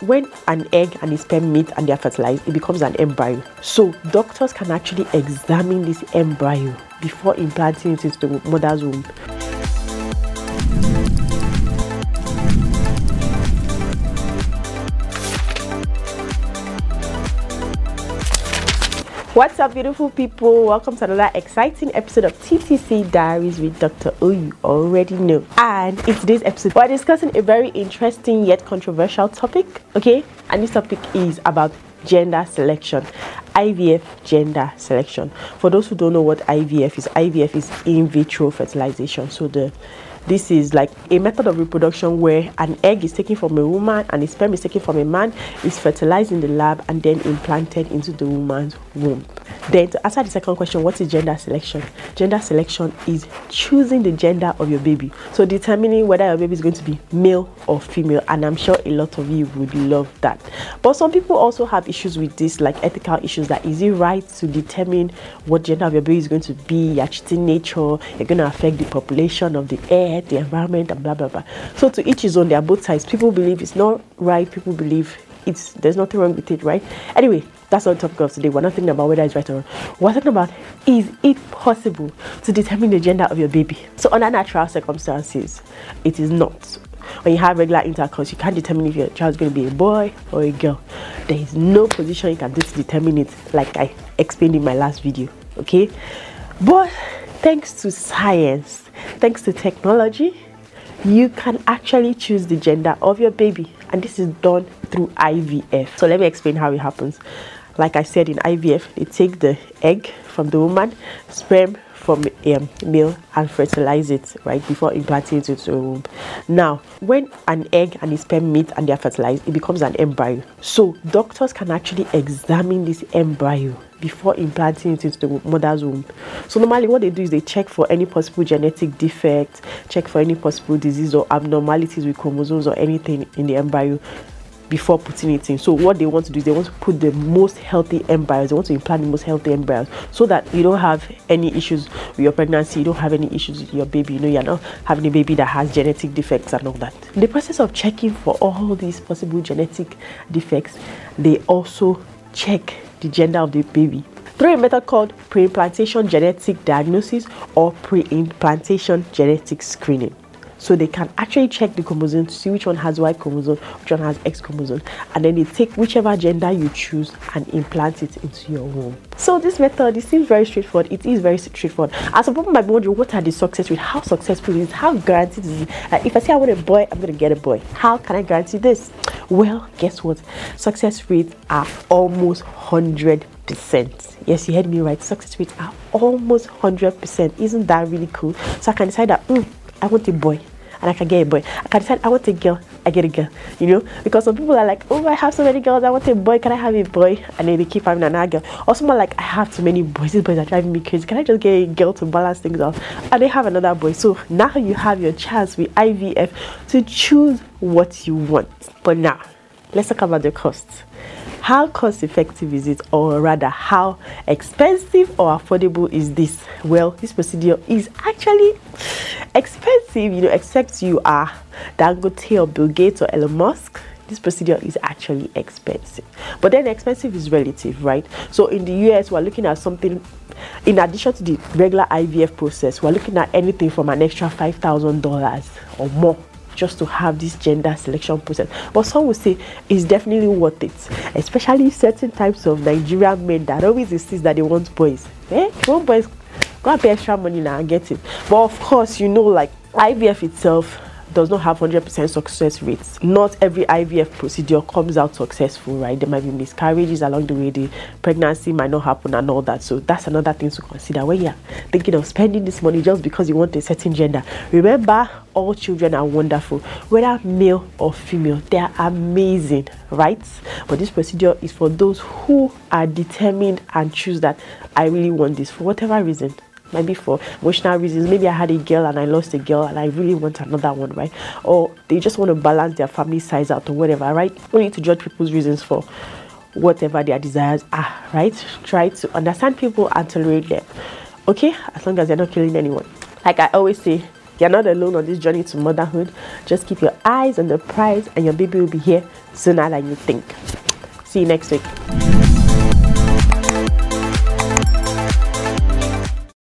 when an egg and a sperm meet and they are fertilized, it becomes an embryo. So doctors can actually examine this embryo before implanting it into the mother's womb. What's up, beautiful people? Welcome to another exciting episode of TTC Diaries with Dr. O. You already know. And in today's episode, we're discussing a very interesting yet controversial topic, okay? And this topic is about gender selection. IVF gender selection. For those who don't know what IVF is, IVF is in vitro fertilization. So the this is like a method of reproduction where an egg is taken from a woman and a sperm is taken from a man, is fertilized in the lab and then implanted into the woman's womb. Then to answer the second question, what is gender selection? Gender selection is choosing the gender of your baby. So determining whether your baby is going to be male or female. And I'm sure a lot of you would love that. But some people also have issues with this, like ethical issues that is it right to determine what gender of your baby is going to be? You're cheating nature, you're going to affect the population of the earth, the environment, and blah blah blah. So to each his own, there are both sides. People believe it's not right, people believe it's there's nothing wrong with it, right? Anyway, that's not the topic of today. We're not thinking about whether it's right or wrong. We're talking about is it possible to determine the gender of your baby? So under natural circumstances, it is not. When you have regular intercourse, you can't determine if your child is going to be a boy or a girl. There is no position you can do to determine it, like I explained in my last video. Okay, but thanks to science, thanks to technology, you can actually choose the gender of your baby, and this is done through IVF. So let me explain how it happens. Like I said in IVF, they take the egg from the woman, sperm from a um, male, and fertilize it right before implanting it into the womb. Now, when an egg and a sperm meet and they are fertilized, it becomes an embryo. So doctors can actually examine this embryo before implanting it into the mother's womb. So normally what they do is they check for any possible genetic defect, check for any possible disease or abnormalities with chromosomes or anything in the embryo before putting it in. So what they want to do is they want to put the most healthy embryos. They want to implant the most healthy embryos so that you don't have any issues with your pregnancy. You don't have any issues with your baby. You know, you're not having a baby that has genetic defects and all that. In the process of checking for all these possible genetic defects, they also check the gender of the baby through a method called pre-implantation genetic diagnosis or pre-implantation genetic screening so they can actually check the chromosome to see which one has Y chromosome, which one has X chromosome, and then they take whichever gender you choose and implant it into your womb. So this method, it seems very straightforward. It is very straightforward. As some people might wondering, what are the success rates? How successful is it? How guaranteed is it? Like if I say I want a boy, I'm gonna get a boy. How can I guarantee this? Well, guess what? Success rates are almost hundred percent. Yes, you heard me right. Success rates are almost hundred percent. Isn't that really cool? So I can decide that mm, I want a boy and I can get a boy. I can decide I want a girl, I get a girl, you know? Because some people are like, oh, I have so many girls, I want a boy, can I have a boy? And then they keep having another girl. Or someone like, I have too many boys, these boys are driving me crazy, can I just get a girl to balance things out? And they have another boy. So now you have your chance with IVF to choose what you want. But now, let's talk about the costs how cost effective is it or rather how expensive or affordable is this? Well this procedure is actually expensive. You know except you are dangote or bill gates or elon musk this procedure is actually expensive. But then expensive is relative right? So in the us we're looking at something in addition to the regular ivf process we're looking at anything from an extra $5000 or more just to have this gender selection process. But some will say it's definitely worth it, especially certain types of Nigerian men that always insist that they want boys. Eh? Want boys, go and pay extra money now and get it. But of course, you know, like IVF itself does not have 100% success rates. Not every IVF procedure comes out successful, right? There might be miscarriages along the way, the pregnancy might not happen and all that. So that's another thing to consider when you're thinking of spending this money just because you want a certain gender. Remember, all children are wonderful, whether male or female, they are amazing, right? But this procedure is for those who are determined and choose that I really want this for whatever reason maybe for emotional reasons. Maybe I had a girl and I lost a girl and I really want another one, right? Or they just want to balance their family size out or whatever, right? We need to judge people's reasons for whatever their desires are, right? Try to understand people and tolerate them. Okay, as long as they're not killing anyone. Like I always say, You're not alone on this journey to motherhood. Just keep your eyes on the prize, and your baby will be here sooner than you think. See you next week.